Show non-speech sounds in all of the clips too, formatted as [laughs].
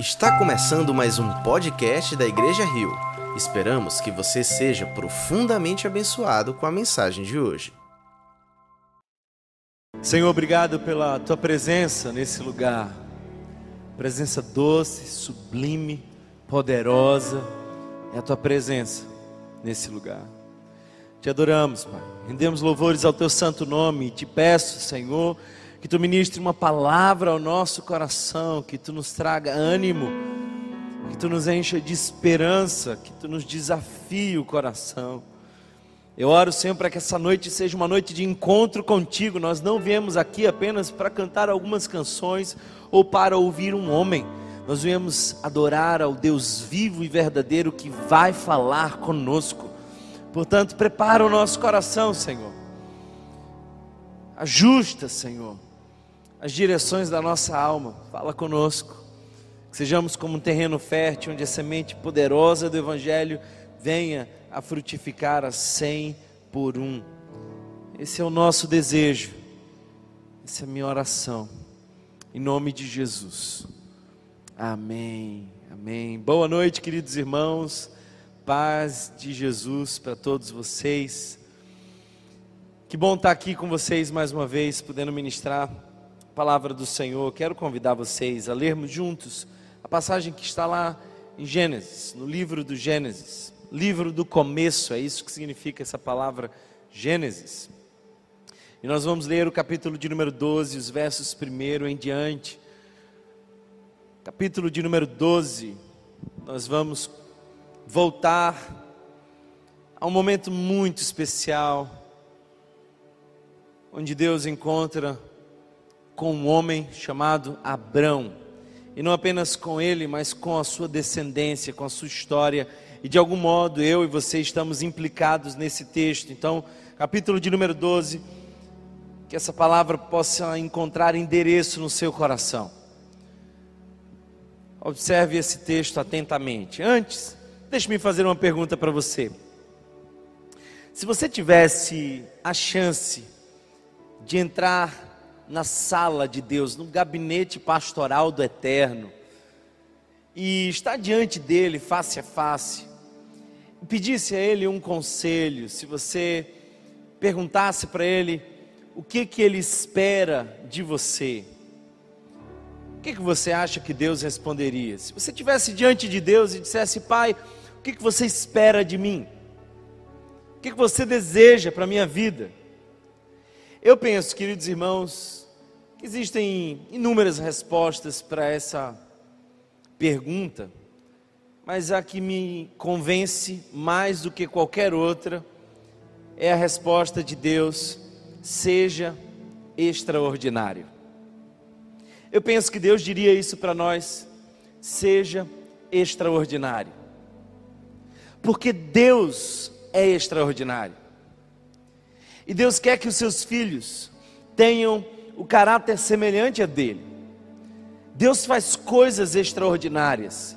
Está começando mais um podcast da Igreja Rio. Esperamos que você seja profundamente abençoado com a mensagem de hoje. Senhor, obrigado pela tua presença nesse lugar. Presença doce, sublime, poderosa. É a tua presença nesse lugar. Te adoramos, Pai. Rendemos louvores ao teu santo nome e te peço, Senhor, que tu ministre uma palavra ao nosso coração, que tu nos traga ânimo, que tu nos encha de esperança, que tu nos desafie o coração. Eu oro, Senhor, para que essa noite seja uma noite de encontro contigo. Nós não viemos aqui apenas para cantar algumas canções ou para ouvir um homem. Nós viemos adorar ao Deus vivo e verdadeiro que vai falar conosco. Portanto, prepara o nosso coração, Senhor. Ajusta, Senhor as direções da nossa alma. Fala conosco. Que sejamos como um terreno fértil, onde a semente poderosa do Evangelho venha a frutificar a cem por um. Esse é o nosso desejo. Essa é a minha oração. Em nome de Jesus. Amém. Amém. Boa noite, queridos irmãos. Paz de Jesus para todos vocês. Que bom estar aqui com vocês mais uma vez, podendo ministrar palavra do Senhor, quero convidar vocês a lermos juntos a passagem que está lá em Gênesis, no livro do Gênesis, livro do começo, é isso que significa essa palavra Gênesis. E nós vamos ler o capítulo de número 12, os versos primeiro em diante. Capítulo de número 12, nós vamos voltar a um momento muito especial, onde Deus encontra com um homem chamado Abrão. E não apenas com ele, mas com a sua descendência, com a sua história. E de algum modo eu e você estamos implicados nesse texto. Então, capítulo de número 12, que essa palavra possa encontrar endereço no seu coração. Observe esse texto atentamente. Antes, deixe-me fazer uma pergunta para você. Se você tivesse a chance de entrar na sala de Deus, no gabinete pastoral do Eterno, e estar diante dele face a face, e pedisse a ele um conselho, se você perguntasse para ele o que que ele espera de você, o que que você acha que Deus responderia? Se você estivesse diante de Deus e dissesse, Pai, o que que você espera de mim? O que que você deseja para a minha vida? Eu penso, queridos irmãos, Existem inúmeras respostas para essa pergunta, mas a que me convence mais do que qualquer outra é a resposta de Deus: seja extraordinário. Eu penso que Deus diria isso para nós: seja extraordinário. Porque Deus é extraordinário. E Deus quer que os seus filhos tenham o caráter semelhante a dele. Deus faz coisas extraordinárias.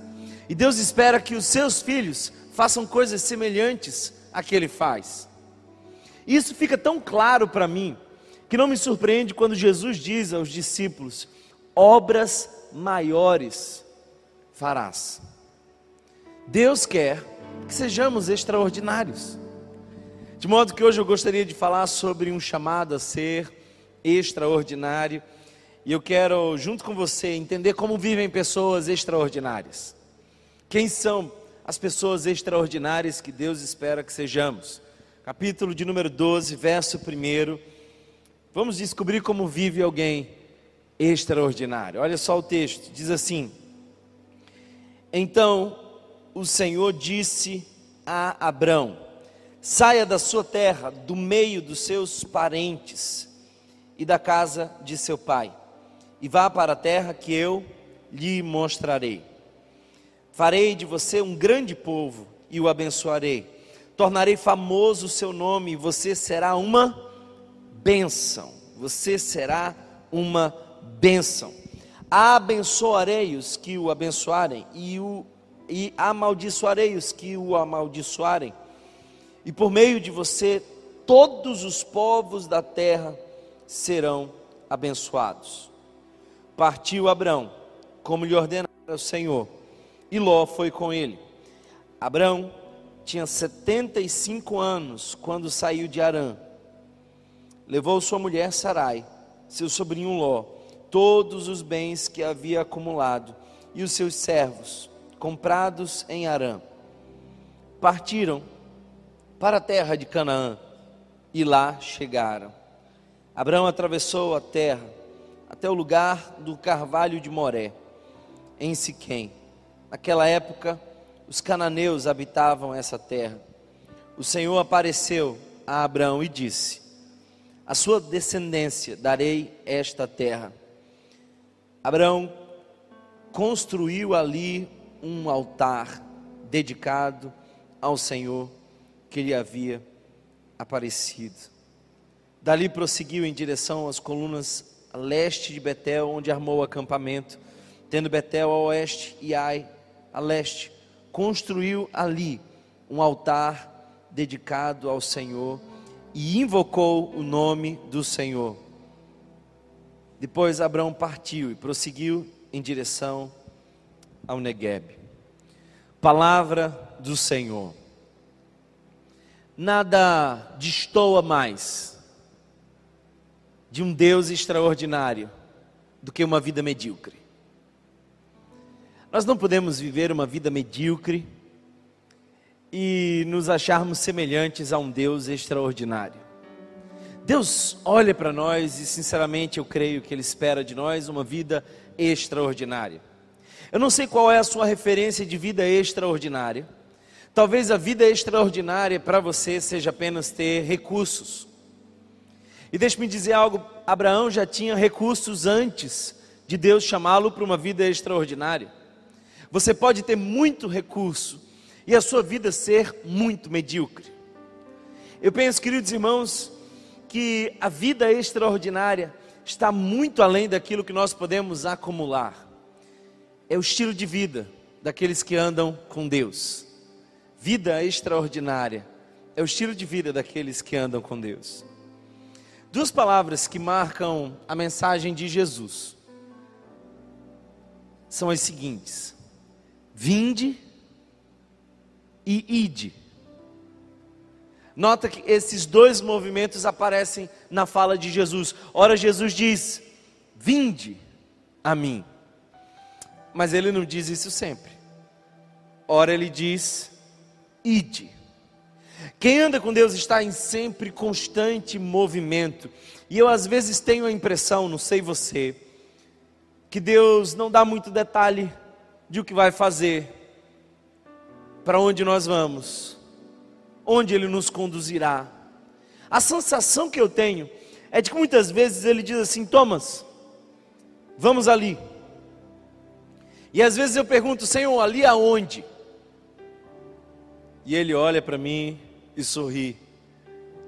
E Deus espera que os seus filhos façam coisas semelhantes a que ele faz. Isso fica tão claro para mim que não me surpreende quando Jesus diz aos discípulos: obras maiores farás. Deus quer que sejamos extraordinários. De modo que hoje eu gostaria de falar sobre um chamado a ser extraordinário. E eu quero, junto com você, entender como vivem pessoas extraordinárias. Quem são as pessoas extraordinárias que Deus espera que sejamos? Capítulo de número 12, verso 1. Vamos descobrir como vive alguém extraordinário. Olha só o texto, diz assim: Então o Senhor disse a Abrão: Saia da sua terra, do meio dos seus parentes e da casa de seu pai, e vá para a terra que eu lhe mostrarei. Farei de você um grande povo e o abençoarei. Tornarei famoso o seu nome e você será uma bênção. Você será uma bênção. Abençoarei os que o abençoarem e, o, e amaldiçoarei os que o amaldiçoarem. E por meio de você, todos os povos da terra serão abençoados. Partiu Abraão, como lhe ordenava, o Senhor, e Ló foi com ele. Abraão tinha 75 anos quando saiu de Arã. Levou sua mulher Sarai, seu sobrinho Ló, todos os bens que havia acumulado e os seus servos, comprados em Arã. Partiram para a terra de Canaã e lá chegaram. Abraão atravessou a terra até o lugar do carvalho de Moré, em Siquém. Naquela época, os cananeus habitavam essa terra. O Senhor apareceu a Abraão e disse: A sua descendência darei esta terra. Abraão construiu ali um altar dedicado ao Senhor que lhe havia aparecido. Dali prosseguiu em direção às colunas a leste de Betel, onde armou o acampamento, tendo Betel a oeste e Ai a leste. Construiu ali um altar dedicado ao Senhor e invocou o nome do Senhor. Depois Abraão partiu e prosseguiu em direção ao Negueb. Palavra do Senhor. Nada destoa mais de um Deus extraordinário do que uma vida medíocre. Nós não podemos viver uma vida medíocre e nos acharmos semelhantes a um Deus extraordinário. Deus olha para nós e, sinceramente, eu creio que Ele espera de nós uma vida extraordinária. Eu não sei qual é a sua referência de vida extraordinária. Talvez a vida extraordinária para você seja apenas ter recursos. E deixe-me dizer algo: Abraão já tinha recursos antes de Deus chamá-lo para uma vida extraordinária. Você pode ter muito recurso e a sua vida ser muito medíocre. Eu penso, queridos irmãos, que a vida extraordinária está muito além daquilo que nós podemos acumular. É o estilo de vida daqueles que andam com Deus. Vida extraordinária é o estilo de vida daqueles que andam com Deus. Duas palavras que marcam a mensagem de Jesus são as seguintes: vinde e ide. Nota que esses dois movimentos aparecem na fala de Jesus. Ora, Jesus diz: Vinde a mim. Mas ele não diz isso sempre. Ora, ele diz: Ide. Quem anda com Deus está em sempre constante movimento. E eu às vezes tenho a impressão, não sei você, que Deus não dá muito detalhe de o que vai fazer, para onde nós vamos onde Ele nos conduzirá. A sensação que eu tenho é de que muitas vezes Ele diz assim: Thomas, vamos ali. E às vezes eu pergunto, Senhor, ali aonde? E Ele olha para mim e sorri,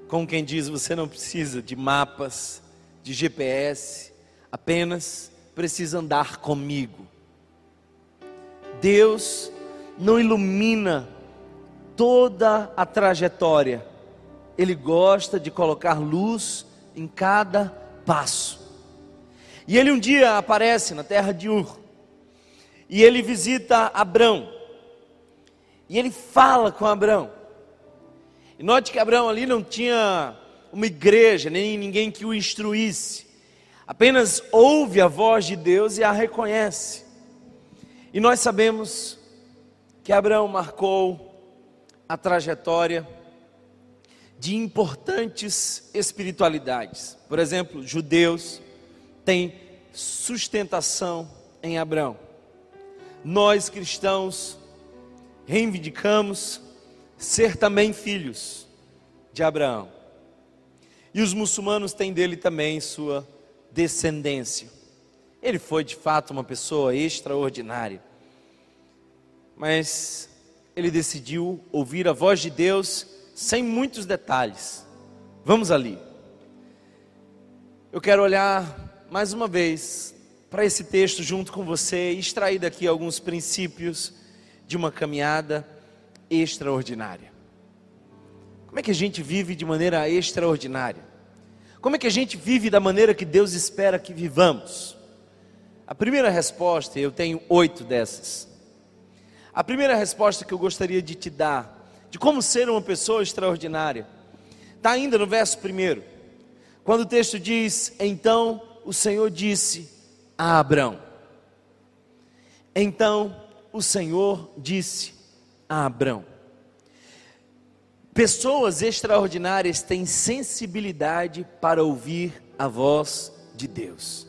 como quem diz: Você não precisa de mapas, de GPS, apenas precisa andar comigo. Deus não ilumina toda a trajetória. Ele gosta de colocar luz em cada passo. E ele um dia aparece na terra de Ur. E ele visita Abrão. E ele fala com Abrão. E note que Abraão ali não tinha uma igreja, nem ninguém que o instruísse. Apenas ouve a voz de Deus e a reconhece. E nós sabemos que Abraão marcou a trajetória de importantes espiritualidades. Por exemplo, judeus têm sustentação em Abraão. Nós cristãos reivindicamos ser também filhos de Abraão. E os muçulmanos têm dele também sua descendência. Ele foi de fato uma pessoa extraordinária. Mas ele decidiu ouvir a voz de Deus sem muitos detalhes. Vamos ali. Eu quero olhar mais uma vez para esse texto junto com você e extrair daqui alguns princípios de uma caminhada extraordinária. Como é que a gente vive de maneira extraordinária? Como é que a gente vive da maneira que Deus espera que vivamos? A primeira resposta, eu tenho oito dessas. A primeira resposta que eu gostaria de te dar, de como ser uma pessoa extraordinária, está ainda no verso primeiro, quando o texto diz: Então o Senhor disse a Abraão. Então o Senhor disse a Abraão. Pessoas extraordinárias têm sensibilidade para ouvir a voz de Deus.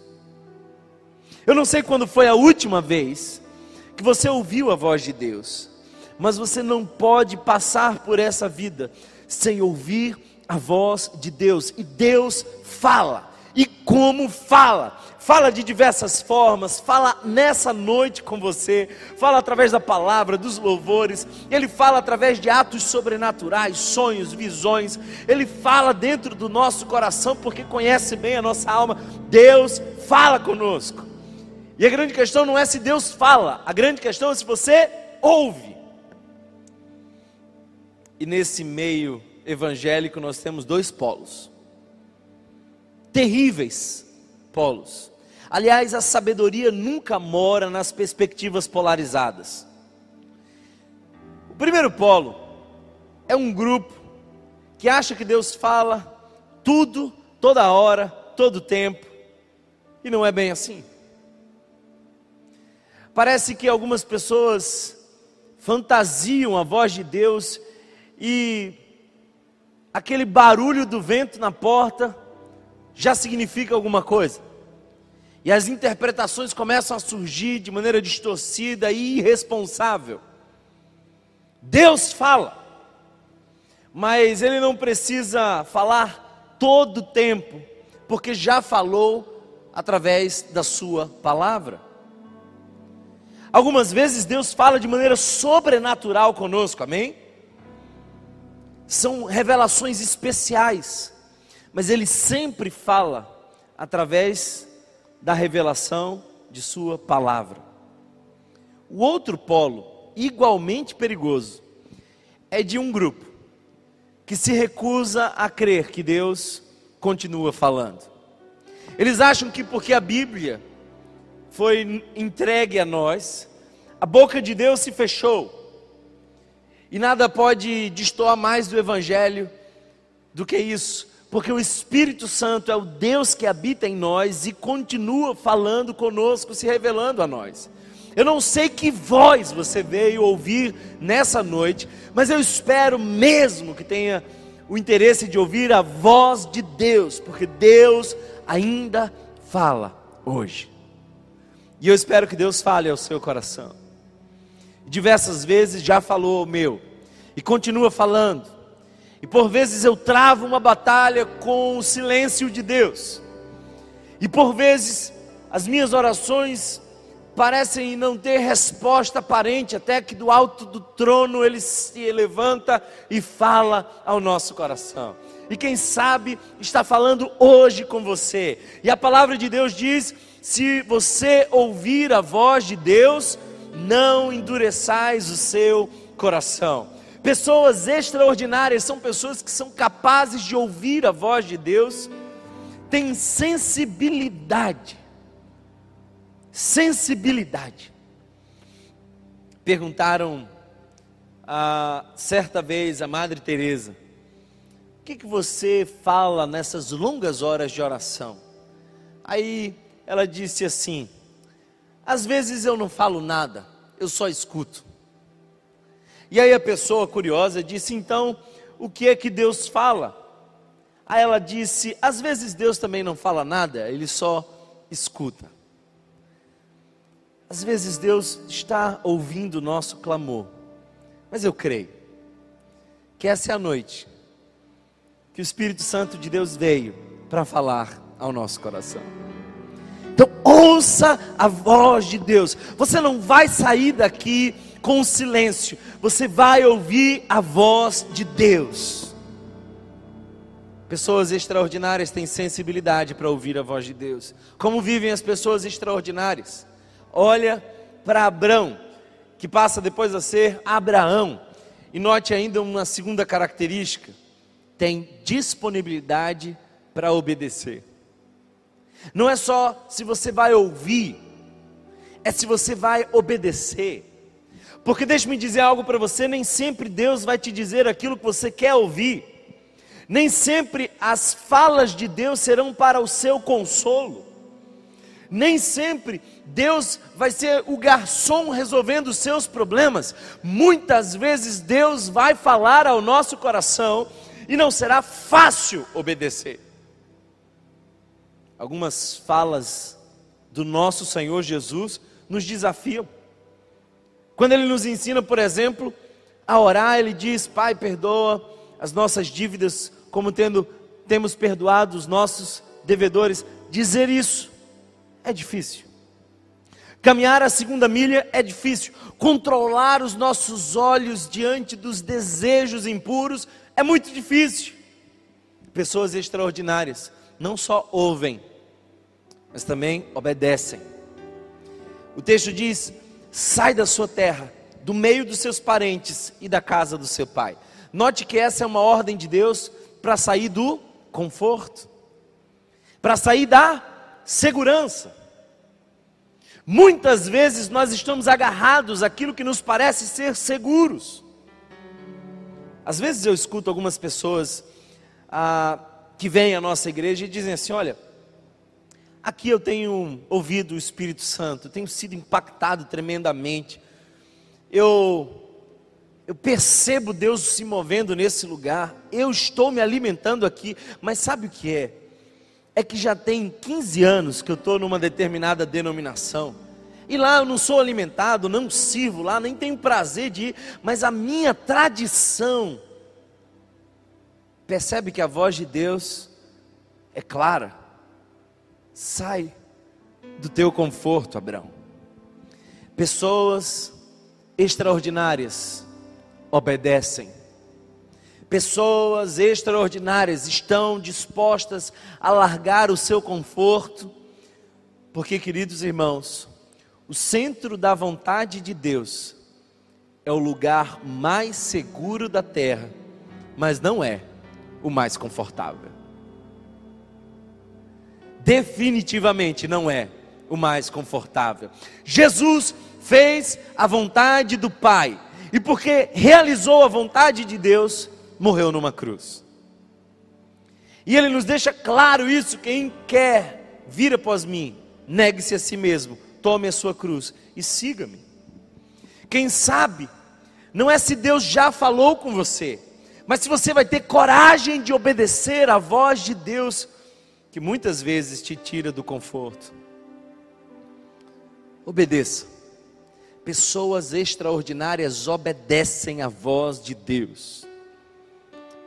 Eu não sei quando foi a última vez que você ouviu a voz de Deus, mas você não pode passar por essa vida sem ouvir a voz de Deus. E Deus fala. E como fala? Fala de diversas formas, fala nessa noite com você, fala através da palavra, dos louvores, ele fala através de atos sobrenaturais, sonhos, visões, ele fala dentro do nosso coração, porque conhece bem a nossa alma. Deus fala conosco. E a grande questão não é se Deus fala, a grande questão é se você ouve. E nesse meio evangélico nós temos dois polos. Terríveis polos. Aliás, a sabedoria nunca mora nas perspectivas polarizadas. O primeiro polo é um grupo que acha que Deus fala tudo, toda hora, todo tempo, e não é bem assim. Parece que algumas pessoas fantasiam a voz de Deus e aquele barulho do vento na porta já significa alguma coisa. E as interpretações começam a surgir de maneira distorcida e irresponsável. Deus fala, mas Ele não precisa falar todo o tempo, porque já falou através da Sua palavra. Algumas vezes Deus fala de maneira sobrenatural conosco, amém? São revelações especiais, mas Ele sempre fala através da revelação de Sua palavra. O outro polo, igualmente perigoso, é de um grupo que se recusa a crer que Deus continua falando. Eles acham que porque a Bíblia foi entregue a nós, a boca de Deus se fechou. E nada pode destoar mais do Evangelho do que isso, porque o Espírito Santo é o Deus que habita em nós e continua falando conosco, se revelando a nós. Eu não sei que voz você veio ouvir nessa noite, mas eu espero mesmo que tenha o interesse de ouvir a voz de Deus, porque Deus ainda fala hoje. E eu espero que Deus fale ao seu coração. Diversas vezes já falou o meu, e continua falando. E por vezes eu travo uma batalha com o silêncio de Deus. E por vezes as minhas orações parecem não ter resposta aparente, até que do alto do trono ele se levanta e fala ao nosso coração. E quem sabe está falando hoje com você. E a palavra de Deus diz se você ouvir a voz de Deus, não endureçais o seu coração. Pessoas extraordinárias são pessoas que são capazes de ouvir a voz de Deus, têm sensibilidade. Sensibilidade. Perguntaram a, certa vez a Madre Teresa, o que, que você fala nessas longas horas de oração? Aí ela disse assim: às vezes eu não falo nada, eu só escuto. E aí a pessoa curiosa disse: então, o que é que Deus fala? Aí ela disse: às vezes Deus também não fala nada, ele só escuta. Às vezes Deus está ouvindo o nosso clamor, mas eu creio que essa é a noite que o Espírito Santo de Deus veio para falar ao nosso coração. Então, ouça a voz de Deus. Você não vai sair daqui com silêncio, você vai ouvir a voz de Deus. Pessoas extraordinárias têm sensibilidade para ouvir a voz de Deus. Como vivem as pessoas extraordinárias? Olha para Abraão, que passa depois a ser Abraão. E note ainda uma segunda característica: tem disponibilidade para obedecer. Não é só se você vai ouvir, é se você vai obedecer. Porque deixe-me dizer algo para você: nem sempre Deus vai te dizer aquilo que você quer ouvir, nem sempre as falas de Deus serão para o seu consolo, nem sempre Deus vai ser o garçom resolvendo os seus problemas, muitas vezes Deus vai falar ao nosso coração e não será fácil obedecer. Algumas falas do nosso Senhor Jesus nos desafiam. Quando ele nos ensina, por exemplo, a orar, ele diz: Pai, perdoa as nossas dívidas, como tendo temos perdoado os nossos devedores. Dizer isso é difícil. Caminhar a segunda milha é difícil. Controlar os nossos olhos diante dos desejos impuros é muito difícil. Pessoas extraordinárias não só ouvem, mas também obedecem. O texto diz: sai da sua terra, do meio dos seus parentes e da casa do seu pai. Note que essa é uma ordem de Deus para sair do conforto, para sair da segurança. Muitas vezes nós estamos agarrados àquilo que nos parece ser seguros. Às vezes eu escuto algumas pessoas ah, que vêm à nossa igreja e dizem assim: olha, aqui eu tenho ouvido o Espírito Santo, tenho sido impactado tremendamente. Eu eu percebo Deus se movendo nesse lugar. Eu estou me alimentando aqui, mas sabe o que é? É que já tem 15 anos que eu estou numa determinada denominação. E lá eu não sou alimentado, não sirvo lá, nem tenho prazer de ir, mas a minha tradição. Percebe que a voz de Deus é clara. Sai do teu conforto, Abraão. Pessoas extraordinárias obedecem. Pessoas extraordinárias estão dispostas a largar o seu conforto, porque, queridos irmãos, o centro da vontade de Deus é o lugar mais seguro da terra, mas não é o mais confortável. Definitivamente não é o mais confortável. Jesus fez a vontade do Pai, e porque realizou a vontade de Deus, morreu numa cruz. E ele nos deixa claro isso: quem quer vir após mim, negue-se a si mesmo, tome a sua cruz e siga-me. Quem sabe, não é se Deus já falou com você, mas se você vai ter coragem de obedecer à voz de Deus, que muitas vezes te tira do conforto. Obedeça. Pessoas extraordinárias obedecem à voz de Deus.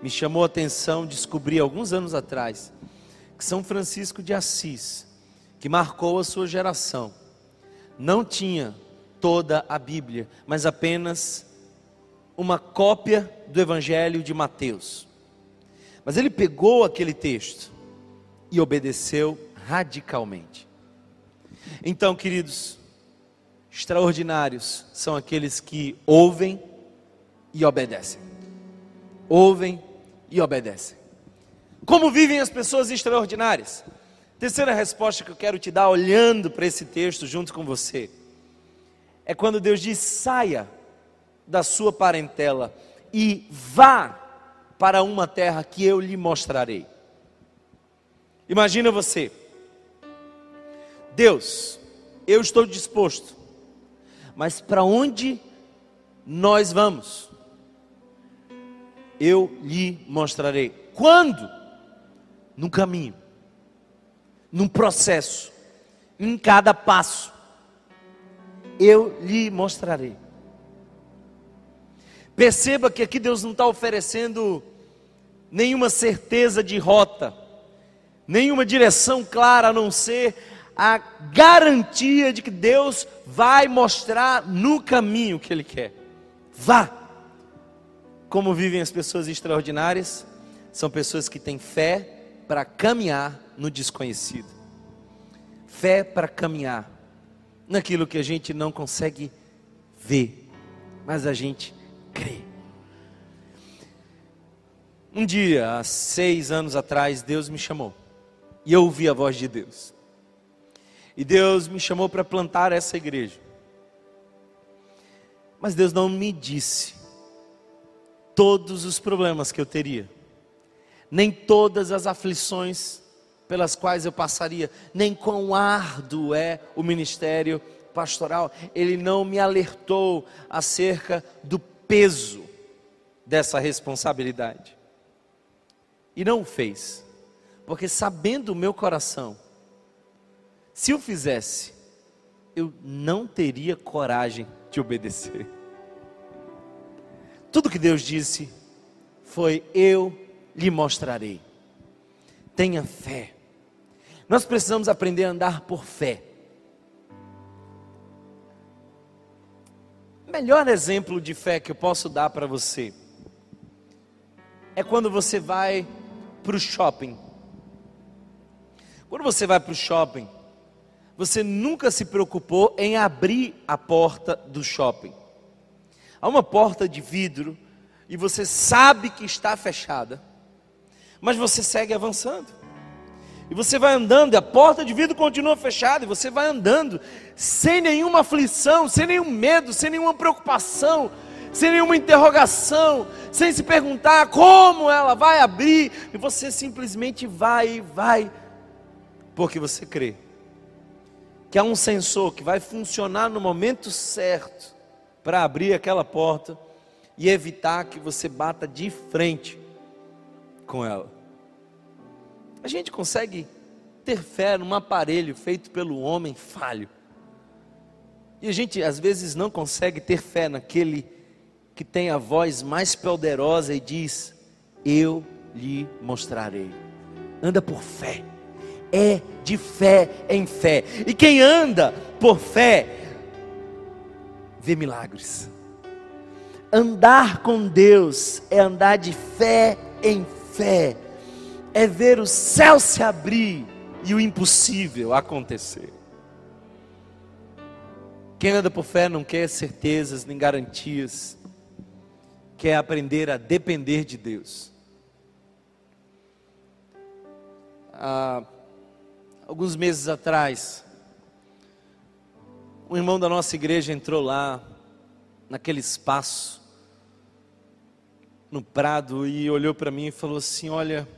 Me chamou a atenção descobri alguns anos atrás que São Francisco de Assis, que marcou a sua geração, não tinha toda a Bíblia, mas apenas uma cópia do Evangelho de Mateus. Mas ele pegou aquele texto e obedeceu radicalmente. Então, queridos, extraordinários são aqueles que ouvem e obedecem. Ouvem e obedecem. Como vivem as pessoas extraordinárias? Terceira resposta que eu quero te dar, olhando para esse texto junto com você, é quando Deus diz: saia da sua parentela e vá para uma terra que eu lhe mostrarei. Imagina você, Deus, eu estou disposto, mas para onde nós vamos? Eu lhe mostrarei. Quando? No caminho num processo, em cada passo. Eu lhe mostrarei. Perceba que aqui Deus não está oferecendo nenhuma certeza de rota, nenhuma direção clara, a não ser a garantia de que Deus vai mostrar no caminho que Ele quer. Vá! Como vivem as pessoas extraordinárias? São pessoas que têm fé para caminhar no desconhecido. Fé para caminhar naquilo que a gente não consegue ver, mas a gente crê. Um dia, há seis anos atrás, Deus me chamou e eu ouvi a voz de Deus. E Deus me chamou para plantar essa igreja. Mas Deus não me disse todos os problemas que eu teria, nem todas as aflições pelas quais eu passaria, nem quão árduo é o ministério pastoral. Ele não me alertou acerca do peso dessa responsabilidade. E não o fez, porque sabendo o meu coração, se o fizesse, eu não teria coragem de obedecer. Tudo que Deus disse foi: Eu lhe mostrarei. Tenha fé. Nós precisamos aprender a andar por fé. O melhor exemplo de fé que eu posso dar para você é quando você vai para o shopping. Quando você vai para o shopping, você nunca se preocupou em abrir a porta do shopping. Há uma porta de vidro e você sabe que está fechada, mas você segue avançando. E você vai andando, e a porta de vidro continua fechada, e você vai andando sem nenhuma aflição, sem nenhum medo, sem nenhuma preocupação, sem nenhuma interrogação, sem se perguntar como ela vai abrir, e você simplesmente vai vai, porque você crê que há um sensor que vai funcionar no momento certo para abrir aquela porta e evitar que você bata de frente com ela. A gente consegue ter fé num aparelho feito pelo homem falho. E a gente às vezes não consegue ter fé naquele que tem a voz mais poderosa e diz: Eu lhe mostrarei. Anda por fé é de fé em fé. E quem anda por fé, vê milagres. Andar com Deus é andar de fé em fé, é ver o céu se abrir e o impossível acontecer. Quem anda por fé não quer certezas nem garantias, quer aprender a depender de Deus. Ah, alguns meses atrás, um irmão da nossa igreja entrou lá, naquele espaço, no prado, e olhou para mim e falou assim: Olha,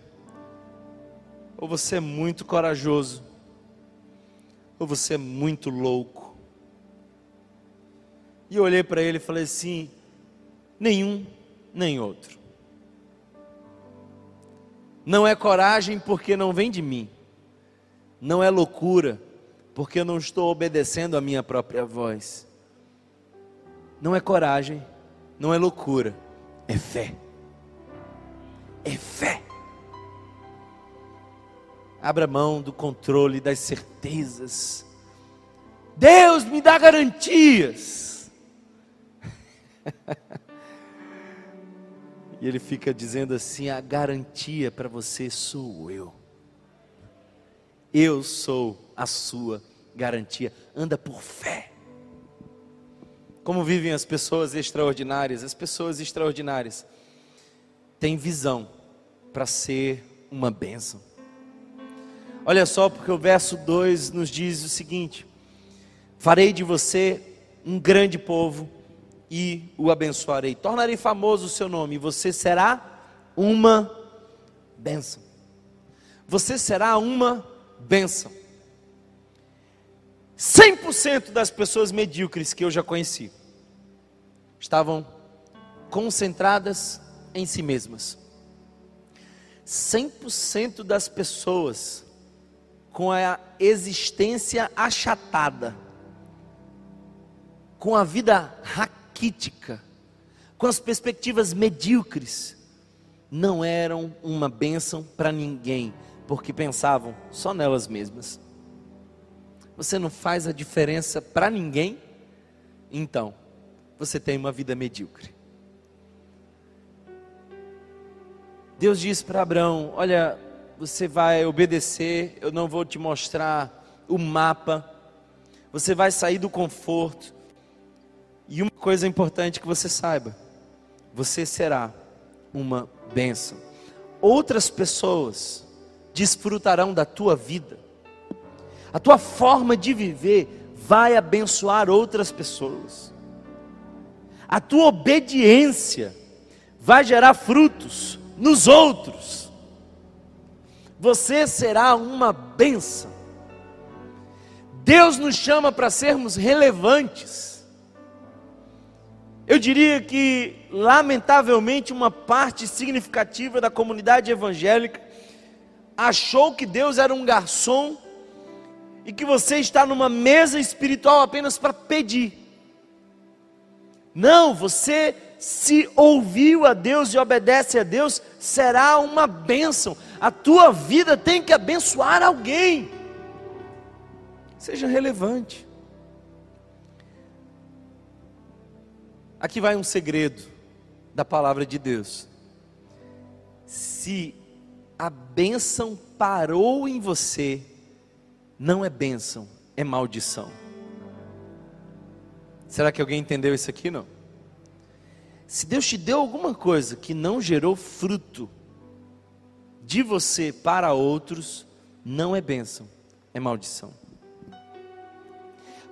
ou você é muito corajoso, ou você é muito louco. E eu olhei para ele e falei assim: nenhum, nem outro. Não é coragem porque não vem de mim não é loucura, porque eu não estou obedecendo a minha própria voz. Não é coragem, não é loucura, é fé. É fé. Abra mão do controle das certezas. Deus me dá garantias. [laughs] e ele fica dizendo assim: a garantia para você sou eu. Eu sou a sua garantia. Anda por fé. Como vivem as pessoas extraordinárias? As pessoas extraordinárias têm visão para ser uma bênção. Olha só, porque o verso 2 nos diz o seguinte: Farei de você um grande povo e o abençoarei. Tornarei famoso o seu nome, e você será uma bênção. Você será uma bênção. 100% das pessoas medíocres que eu já conheci estavam concentradas em si mesmas. 100% das pessoas com a existência achatada, com a vida raquítica, com as perspectivas medíocres, não eram uma bênção para ninguém, porque pensavam só nelas mesmas. Você não faz a diferença para ninguém, então você tem uma vida medíocre. Deus disse para Abraão: Olha, você vai obedecer, eu não vou te mostrar o mapa, você vai sair do conforto. E uma coisa importante que você saiba: você será uma bênção. Outras pessoas desfrutarão da tua vida. a tua forma de viver vai abençoar outras pessoas. A tua obediência vai gerar frutos nos outros. Você será uma benção. Deus nos chama para sermos relevantes. Eu diria que, lamentavelmente, uma parte significativa da comunidade evangélica achou que Deus era um garçom e que você está numa mesa espiritual apenas para pedir. Não, você se ouviu a Deus e obedece a Deus, será uma bênção. A tua vida tem que abençoar alguém. Seja relevante. Aqui vai um segredo da palavra de Deus. Se a bênção parou em você, não é bênção, é maldição. Será que alguém entendeu isso aqui? Não. Se Deus te deu alguma coisa que não gerou fruto de você para outros, não é bênção, é maldição.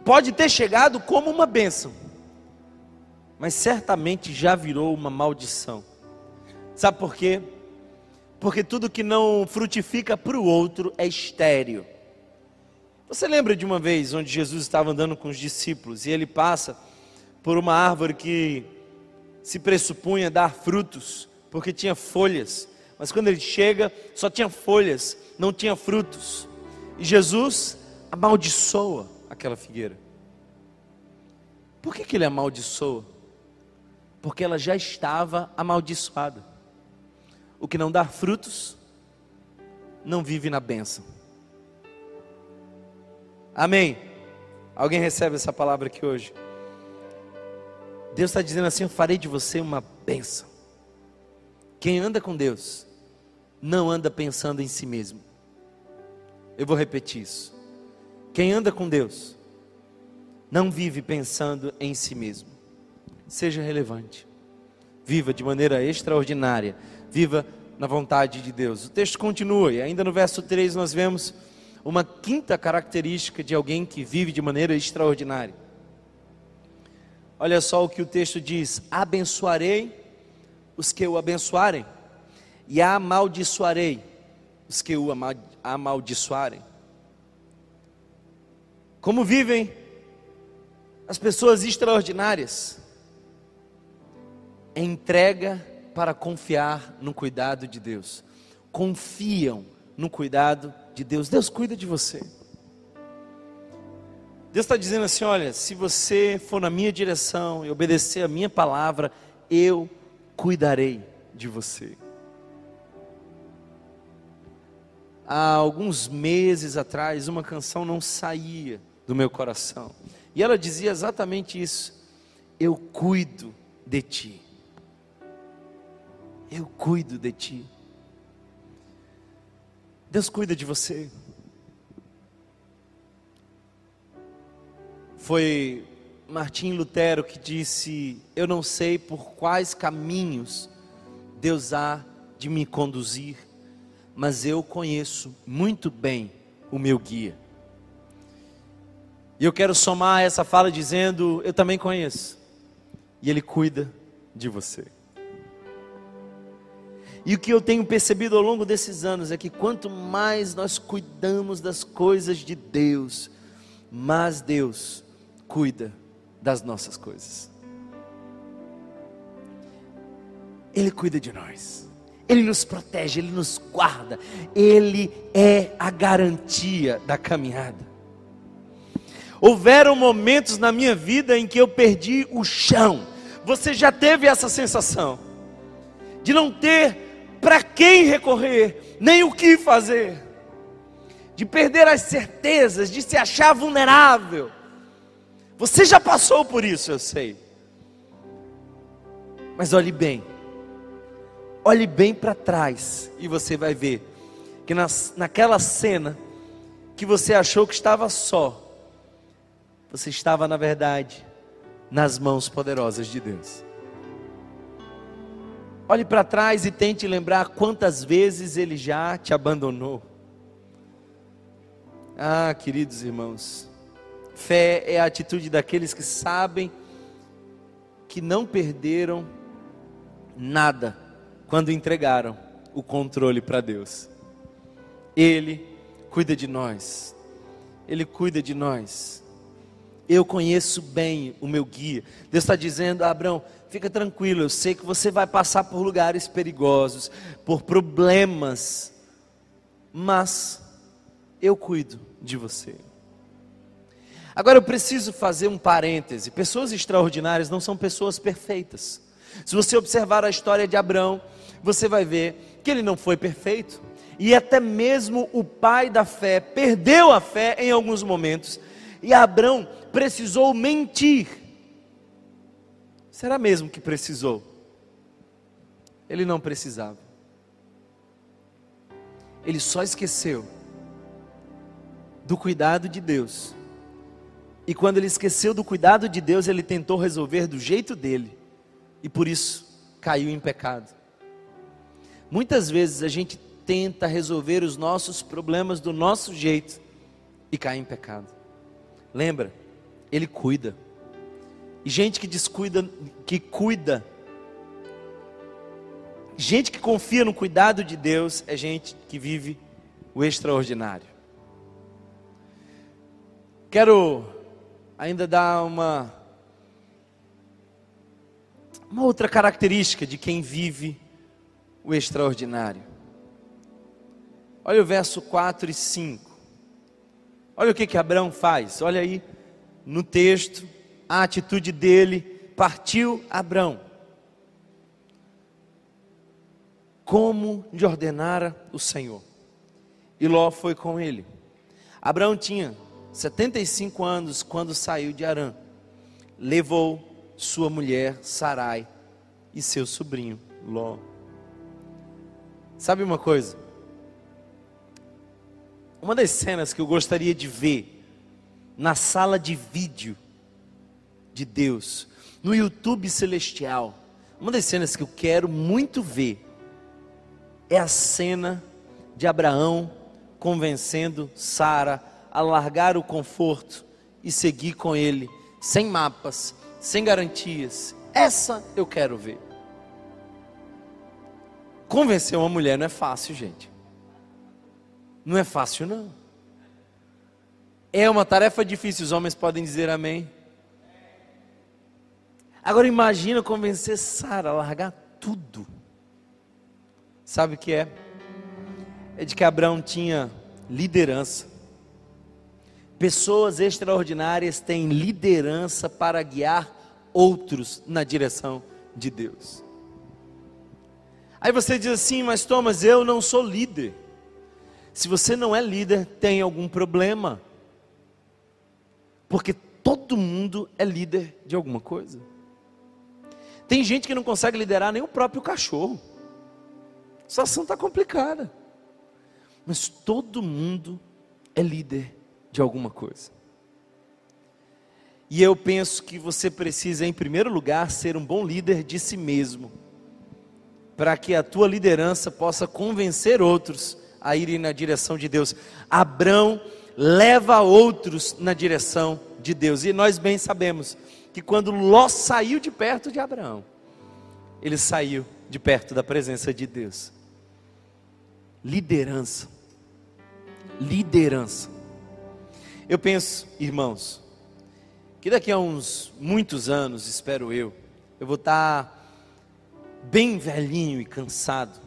Pode ter chegado como uma bênção, mas certamente já virou uma maldição. Sabe por quê? Porque tudo que não frutifica para o outro é estéreo. Você lembra de uma vez onde Jesus estava andando com os discípulos e ele passa por uma árvore que se pressupunha dar frutos, porque tinha folhas, mas quando ele chega, só tinha folhas, não tinha frutos. E Jesus amaldiçoa aquela figueira. Por que, que ele amaldiçoa? Porque ela já estava amaldiçoada. O que não dá frutos, não vive na bênção. Amém. Alguém recebe essa palavra aqui hoje? Deus está dizendo assim: Eu farei de você uma bênção. Quem anda com Deus, não anda pensando em si mesmo. Eu vou repetir isso. Quem anda com Deus, não vive pensando em si mesmo. Seja relevante. Viva de maneira extraordinária. Viva na vontade de Deus. O texto continua, e ainda no verso 3 nós vemos uma quinta característica de alguém que vive de maneira extraordinária. Olha só o que o texto diz: abençoarei os que o abençoarem, e amaldiçoarei os que o amaldiçoarem. Como vivem as pessoas extraordinárias? Entrega para confiar no cuidado de Deus. Confiam no cuidado de Deus. Deus cuida de você. Deus está dizendo assim: olha, se você for na minha direção e obedecer a minha palavra, eu cuidarei de você. Há alguns meses atrás, uma canção não saía do meu coração, e ela dizia exatamente isso: Eu cuido de ti. Eu cuido de ti. Deus cuida de você. Foi Martim Lutero que disse: Eu não sei por quais caminhos Deus há de me conduzir, mas eu conheço muito bem o meu guia. E eu quero somar essa fala dizendo: Eu também conheço, e Ele cuida de você. E o que eu tenho percebido ao longo desses anos é que quanto mais nós cuidamos das coisas de Deus, mais Deus cuida das nossas coisas. Ele cuida de nós. Ele nos protege, ele nos guarda. Ele é a garantia da caminhada. Houveram momentos na minha vida em que eu perdi o chão. Você já teve essa sensação de não ter para quem recorrer, nem o que fazer, de perder as certezas, de se achar vulnerável. Você já passou por isso, eu sei. Mas olhe bem, olhe bem para trás e você vai ver que nas, naquela cena que você achou que estava só, você estava na verdade nas mãos poderosas de Deus. Olhe para trás e tente lembrar quantas vezes ele já te abandonou. Ah, queridos irmãos, fé é a atitude daqueles que sabem que não perderam nada quando entregaram o controle para Deus. Ele cuida de nós. Ele cuida de nós. Eu conheço bem o meu guia. Deus está dizendo, Abraão, fica tranquilo, eu sei que você vai passar por lugares perigosos, por problemas, mas eu cuido de você. Agora eu preciso fazer um parêntese: pessoas extraordinárias não são pessoas perfeitas. Se você observar a história de Abraão, você vai ver que ele não foi perfeito, e até mesmo o pai da fé perdeu a fé em alguns momentos, e Abraão precisou mentir. Será mesmo que precisou? Ele não precisava. Ele só esqueceu do cuidado de Deus. E quando ele esqueceu do cuidado de Deus, ele tentou resolver do jeito dele. E por isso caiu em pecado. Muitas vezes a gente tenta resolver os nossos problemas do nosso jeito e cai em pecado. Lembra? Ele cuida. E gente que descuida, que cuida, gente que confia no cuidado de Deus, é gente que vive o extraordinário. Quero ainda dar uma uma outra característica de quem vive o extraordinário. Olha o verso 4 e 5. Olha o que que Abraão faz. Olha aí no texto a atitude dele. Partiu Abraão. Como lhe ordenara o Senhor. E Ló foi com ele. Abraão tinha 75 anos quando saiu de Arã. Levou sua mulher Sarai e seu sobrinho Ló. Sabe uma coisa? Uma das cenas que eu gostaria de ver na sala de vídeo de Deus, no YouTube celestial, uma das cenas que eu quero muito ver é a cena de Abraão convencendo Sara a largar o conforto e seguir com ele, sem mapas, sem garantias. Essa eu quero ver. Convencer uma mulher não é fácil, gente. Não é fácil, não. É uma tarefa difícil, os homens podem dizer amém. Agora imagina convencer Sara a largar tudo. Sabe o que é? É de que Abraão tinha liderança. Pessoas extraordinárias têm liderança para guiar outros na direção de Deus. Aí você diz assim, mas Thomas, eu não sou líder. Se você não é líder, tem algum problema. Porque todo mundo é líder de alguma coisa. Tem gente que não consegue liderar nem o próprio cachorro. A situação está complicada. Mas todo mundo é líder de alguma coisa. E eu penso que você precisa, em primeiro lugar, ser um bom líder de si mesmo, para que a tua liderança possa convencer outros a irem na direção de Deus. Abrão leva outros na direção de Deus, e nós bem sabemos que quando Ló saiu de perto de Abraão, ele saiu de perto da presença de Deus. Liderança. Liderança. Eu penso, irmãos, que daqui a uns muitos anos, espero eu, eu vou estar bem velhinho e cansado,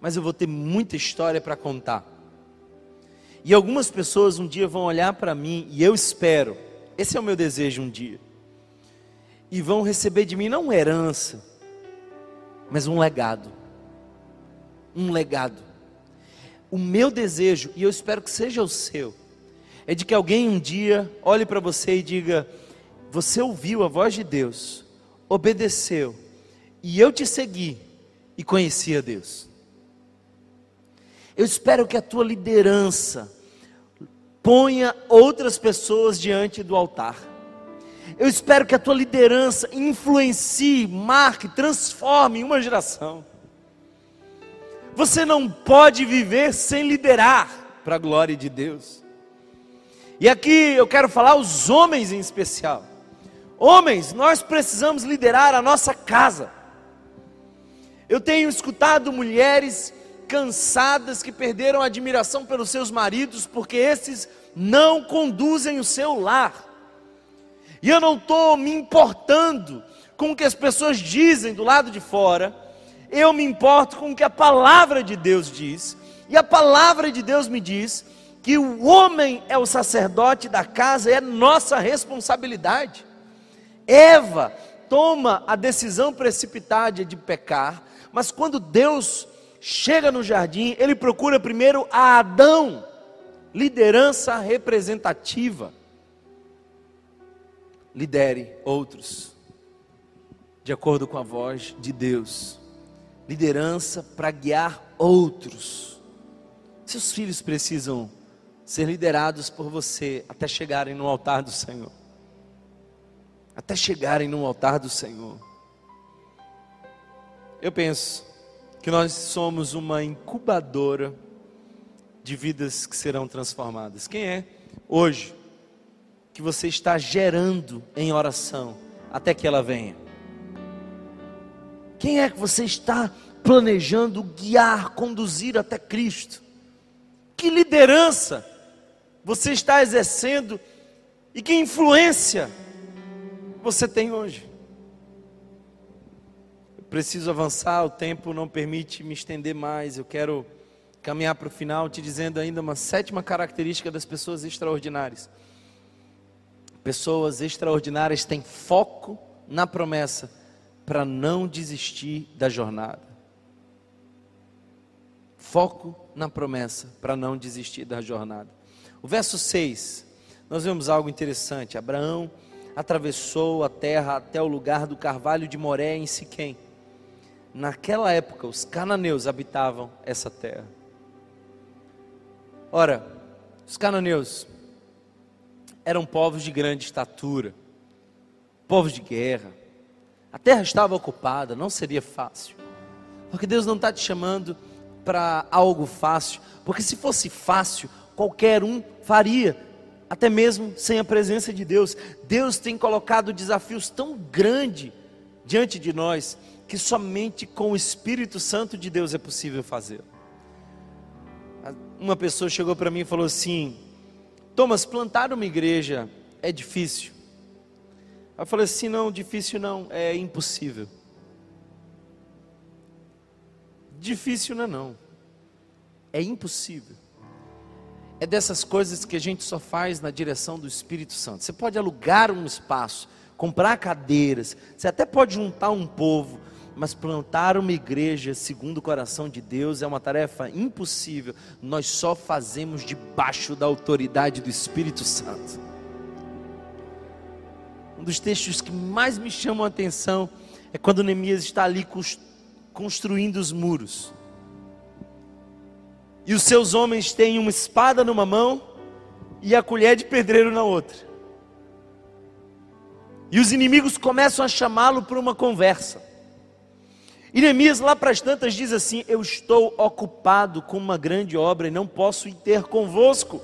mas eu vou ter muita história para contar. E algumas pessoas um dia vão olhar para mim, e eu espero, esse é o meu desejo um dia, e vão receber de mim não uma herança, mas um legado. Um legado. O meu desejo, e eu espero que seja o seu, é de que alguém um dia olhe para você e diga: Você ouviu a voz de Deus, obedeceu, e eu te segui e conheci a Deus. Eu espero que a tua liderança ponha outras pessoas diante do altar. Eu espero que a tua liderança influencie, marque, transforme uma geração. Você não pode viver sem liderar. para a glória de Deus. E aqui eu quero falar os homens em especial. Homens, nós precisamos liderar a nossa casa. Eu tenho escutado mulheres cansadas que perderam a admiração pelos seus maridos porque esses não conduzem o seu lar. E eu não estou me importando com o que as pessoas dizem do lado de fora, eu me importo com o que a palavra de Deus diz, e a palavra de Deus me diz que o homem é o sacerdote da casa, é nossa responsabilidade. Eva toma a decisão precipitada de pecar, mas quando Deus chega no jardim, ele procura primeiro a Adão, liderança representativa. Lidere outros, de acordo com a voz de Deus. Liderança para guiar outros. Seus filhos precisam ser liderados por você até chegarem no altar do Senhor. Até chegarem no altar do Senhor. Eu penso que nós somos uma incubadora de vidas que serão transformadas. Quem é hoje que você está gerando em oração até que ela venha? Quem é que você está planejando guiar, conduzir até Cristo? Que liderança você está exercendo e que influência você tem hoje? Preciso avançar, o tempo não permite me estender mais. Eu quero caminhar para o final te dizendo ainda uma sétima característica das pessoas extraordinárias. Pessoas extraordinárias têm foco na promessa para não desistir da jornada. Foco na promessa para não desistir da jornada. O verso 6, nós vemos algo interessante. Abraão atravessou a terra até o lugar do carvalho de Moré em Siquém. Naquela época, os cananeus habitavam essa terra. Ora, os cananeus eram povos de grande estatura, povos de guerra. A terra estava ocupada, não seria fácil. Porque Deus não está te chamando para algo fácil, porque se fosse fácil, qualquer um faria, até mesmo sem a presença de Deus. Deus tem colocado desafios tão grandes diante de nós que somente com o Espírito Santo de Deus é possível fazer. Uma pessoa chegou para mim e falou assim: Thomas, plantar uma igreja é difícil. Eu falei assim: não, difícil não, é impossível. Difícil não é não, é impossível é dessas coisas que a gente só faz na direção do Espírito Santo. Você pode alugar um espaço, comprar cadeiras, você até pode juntar um povo, mas plantar uma igreja segundo o coração de Deus é uma tarefa impossível. Nós só fazemos debaixo da autoridade do Espírito Santo. Um dos textos que mais me chamam a atenção é quando Neemias está ali construindo os muros. E os seus homens têm uma espada numa mão e a colher de pedreiro na outra. E os inimigos começam a chamá-lo para uma conversa. E Neemias, lá para as tantas, diz assim: Eu estou ocupado com uma grande obra e não posso ir ter convosco.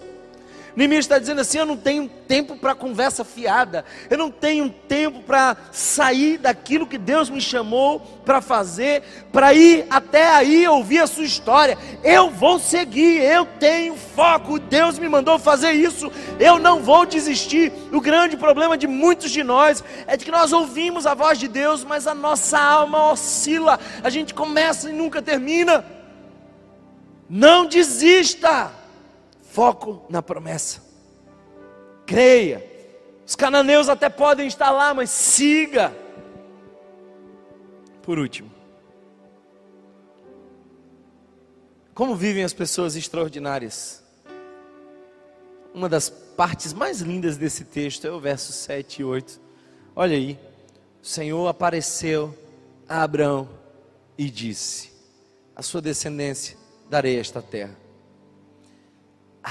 Neemias está dizendo assim: eu não tenho tempo para conversa fiada, eu não tenho tempo para sair daquilo que Deus me chamou para fazer, para ir até aí ouvir a sua história. Eu vou seguir, eu tenho foco, Deus me mandou fazer isso, eu não vou desistir. O grande problema de muitos de nós é de que nós ouvimos a voz de Deus, mas a nossa alma oscila, a gente começa e nunca termina. Não desista. Foco na promessa. Creia. Os cananeus até podem estar lá, mas siga. Por último, como vivem as pessoas extraordinárias? Uma das partes mais lindas desse texto é o verso 7 e 8. Olha aí, o Senhor apareceu a Abraão e disse: A sua descendência darei esta terra.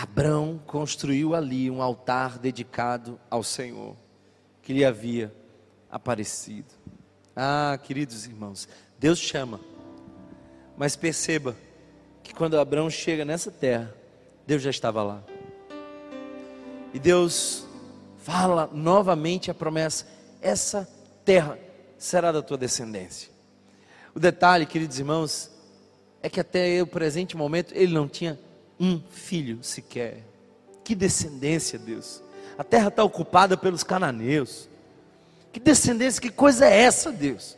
Abraão construiu ali um altar dedicado ao Senhor, que lhe havia aparecido. Ah, queridos irmãos, Deus chama, mas perceba que quando Abraão chega nessa terra, Deus já estava lá. E Deus fala novamente a promessa: essa terra será da tua descendência. O detalhe, queridos irmãos, é que até o presente momento ele não tinha um filho sequer. Que descendência, Deus. A terra está ocupada pelos cananeus. Que descendência, que coisa é essa, Deus?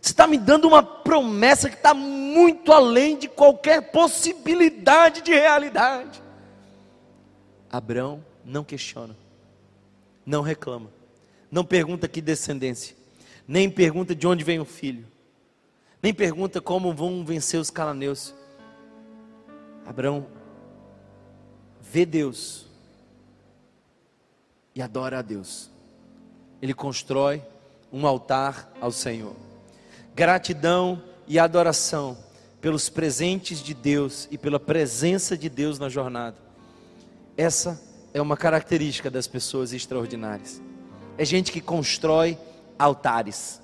Você está me dando uma promessa que está muito além de qualquer possibilidade de realidade. Abraão não questiona, não reclama, não pergunta que descendência, nem pergunta de onde vem o filho, nem pergunta como vão vencer os cananeus. Abraão vê Deus e adora a Deus. Ele constrói um altar ao Senhor gratidão e adoração pelos presentes de Deus e pela presença de Deus na jornada. Essa é uma característica das pessoas extraordinárias. É gente que constrói altares.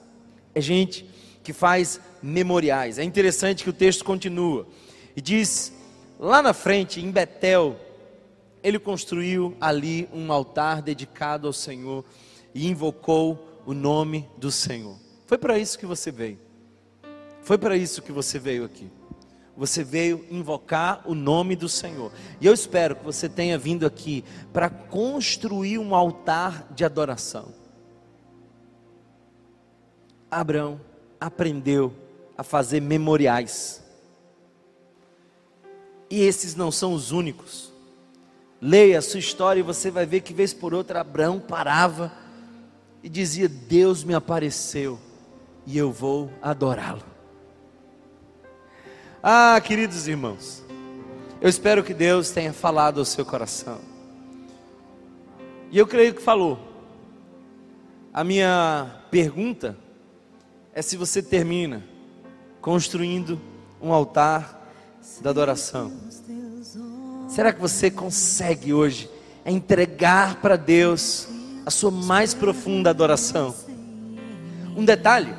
É gente que faz memoriais. É interessante que o texto continua e diz: lá na frente, em Betel, ele construiu ali um altar dedicado ao Senhor e invocou o nome do Senhor. Foi para isso que você veio. Foi para isso que você veio aqui. Você veio invocar o nome do Senhor. E eu espero que você tenha vindo aqui para construir um altar de adoração. Abraão aprendeu a fazer memoriais. E esses não são os únicos. Leia a sua história e você vai ver que vez por outra Abraão parava e dizia: Deus me apareceu e eu vou adorá-lo. Ah, queridos irmãos, eu espero que Deus tenha falado ao seu coração. E eu creio que falou. A minha pergunta é se você termina construindo um altar da adoração. Será que você consegue hoje entregar para Deus a sua mais profunda adoração? Um detalhe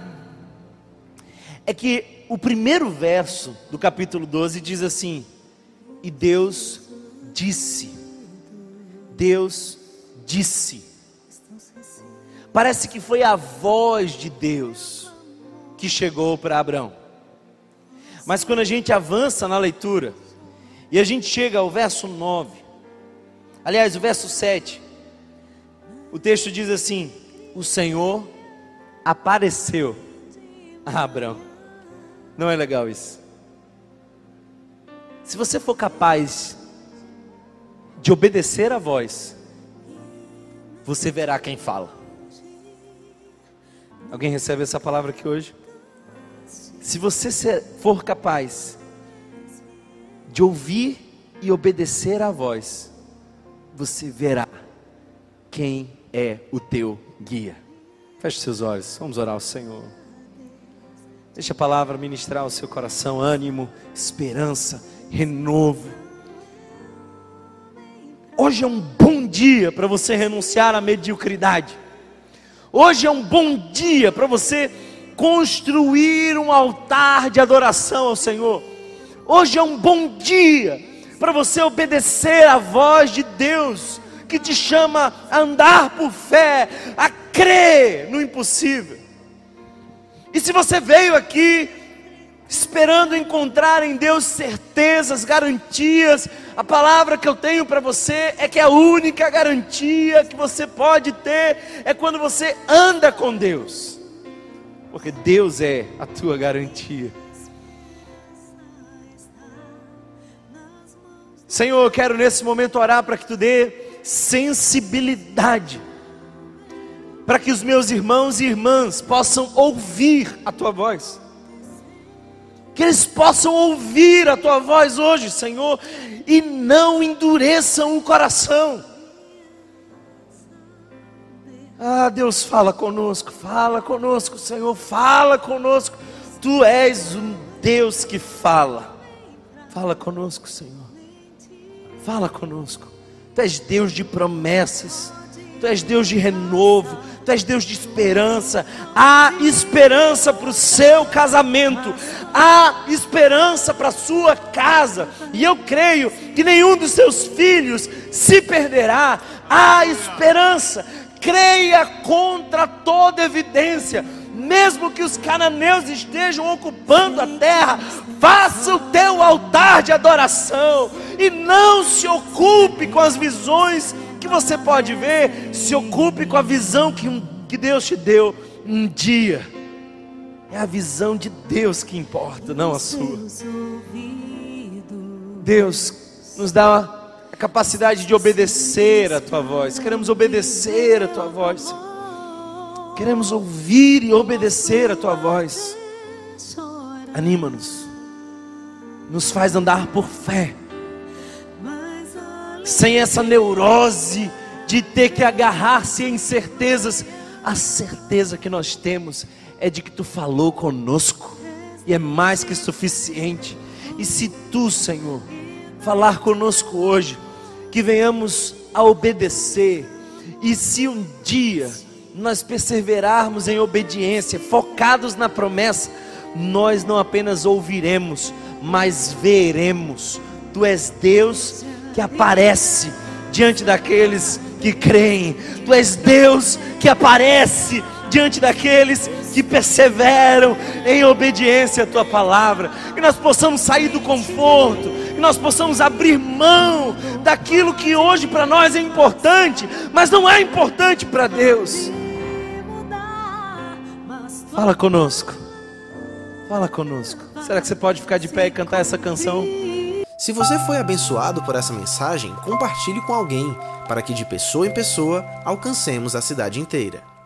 é que o primeiro verso do capítulo 12 diz assim: E Deus disse, Deus disse. Parece que foi a voz de Deus que chegou para Abraão. Mas quando a gente avança na leitura, e a gente chega ao verso 9, aliás, o verso 7, o texto diz assim: O Senhor apareceu a Abraão. Não é legal isso? Se você for capaz de obedecer a voz, você verá quem fala. Alguém recebe essa palavra aqui hoje? Se você for capaz de ouvir e obedecer a voz, você verá quem é o teu guia. Feche seus olhos, vamos orar ao Senhor. Deixa a palavra ministrar o seu coração, ânimo, esperança, renovo. Hoje é um bom dia para você renunciar à mediocridade. Hoje é um bom dia para você construir um altar de adoração ao Senhor. Hoje é um bom dia para você obedecer à voz de Deus que te chama a andar por fé, a crer no impossível. E se você veio aqui esperando encontrar em Deus certezas, garantias, a palavra que eu tenho para você é que a única garantia que você pode ter é quando você anda com Deus, porque Deus é a tua garantia. Senhor, eu quero nesse momento orar para que tu dê sensibilidade para que os meus irmãos e irmãs possam ouvir a tua voz. Que eles possam ouvir a tua voz hoje, Senhor, e não endureçam o coração. Ah, Deus, fala conosco, fala conosco, Senhor, fala conosco. Tu és um Deus que fala. Fala conosco, Senhor. Fala conosco. Tu és Deus de promessas. Tu és Deus de renovo, Tu és Deus de esperança. Há esperança para o seu casamento, há esperança para a sua casa. E eu creio que nenhum dos seus filhos se perderá. Há esperança. Creia contra toda evidência. Mesmo que os cananeus estejam ocupando a terra, faça o teu altar de adoração e não se ocupe com as visões que você pode ver, se ocupe com a visão que, que Deus te deu um dia. É a visão de Deus que importa, não a sua. Deus nos dá capacidade de obedecer a tua voz. Queremos obedecer a tua voz. Queremos ouvir e obedecer a tua voz. Anima-nos. Nos faz andar por fé. Sem essa neurose de ter que agarrar-se em certezas. A certeza que nós temos é de que tu falou conosco. E é mais que suficiente. E se tu, Senhor, falar conosco hoje, que venhamos a obedecer, e se um dia nós perseverarmos em obediência, focados na promessa, nós não apenas ouviremos, mas veremos. Tu és Deus que aparece diante daqueles que creem, Tu és Deus que aparece diante daqueles que perseveram em obediência à tua palavra, que nós possamos sair do conforto, que nós possamos abrir mão daquilo que hoje para nós é importante, mas não é importante para Deus. Fala conosco. Fala conosco. Será que você pode ficar de pé e cantar essa canção? Se você foi abençoado por essa mensagem, compartilhe com alguém, para que de pessoa em pessoa alcancemos a cidade inteira.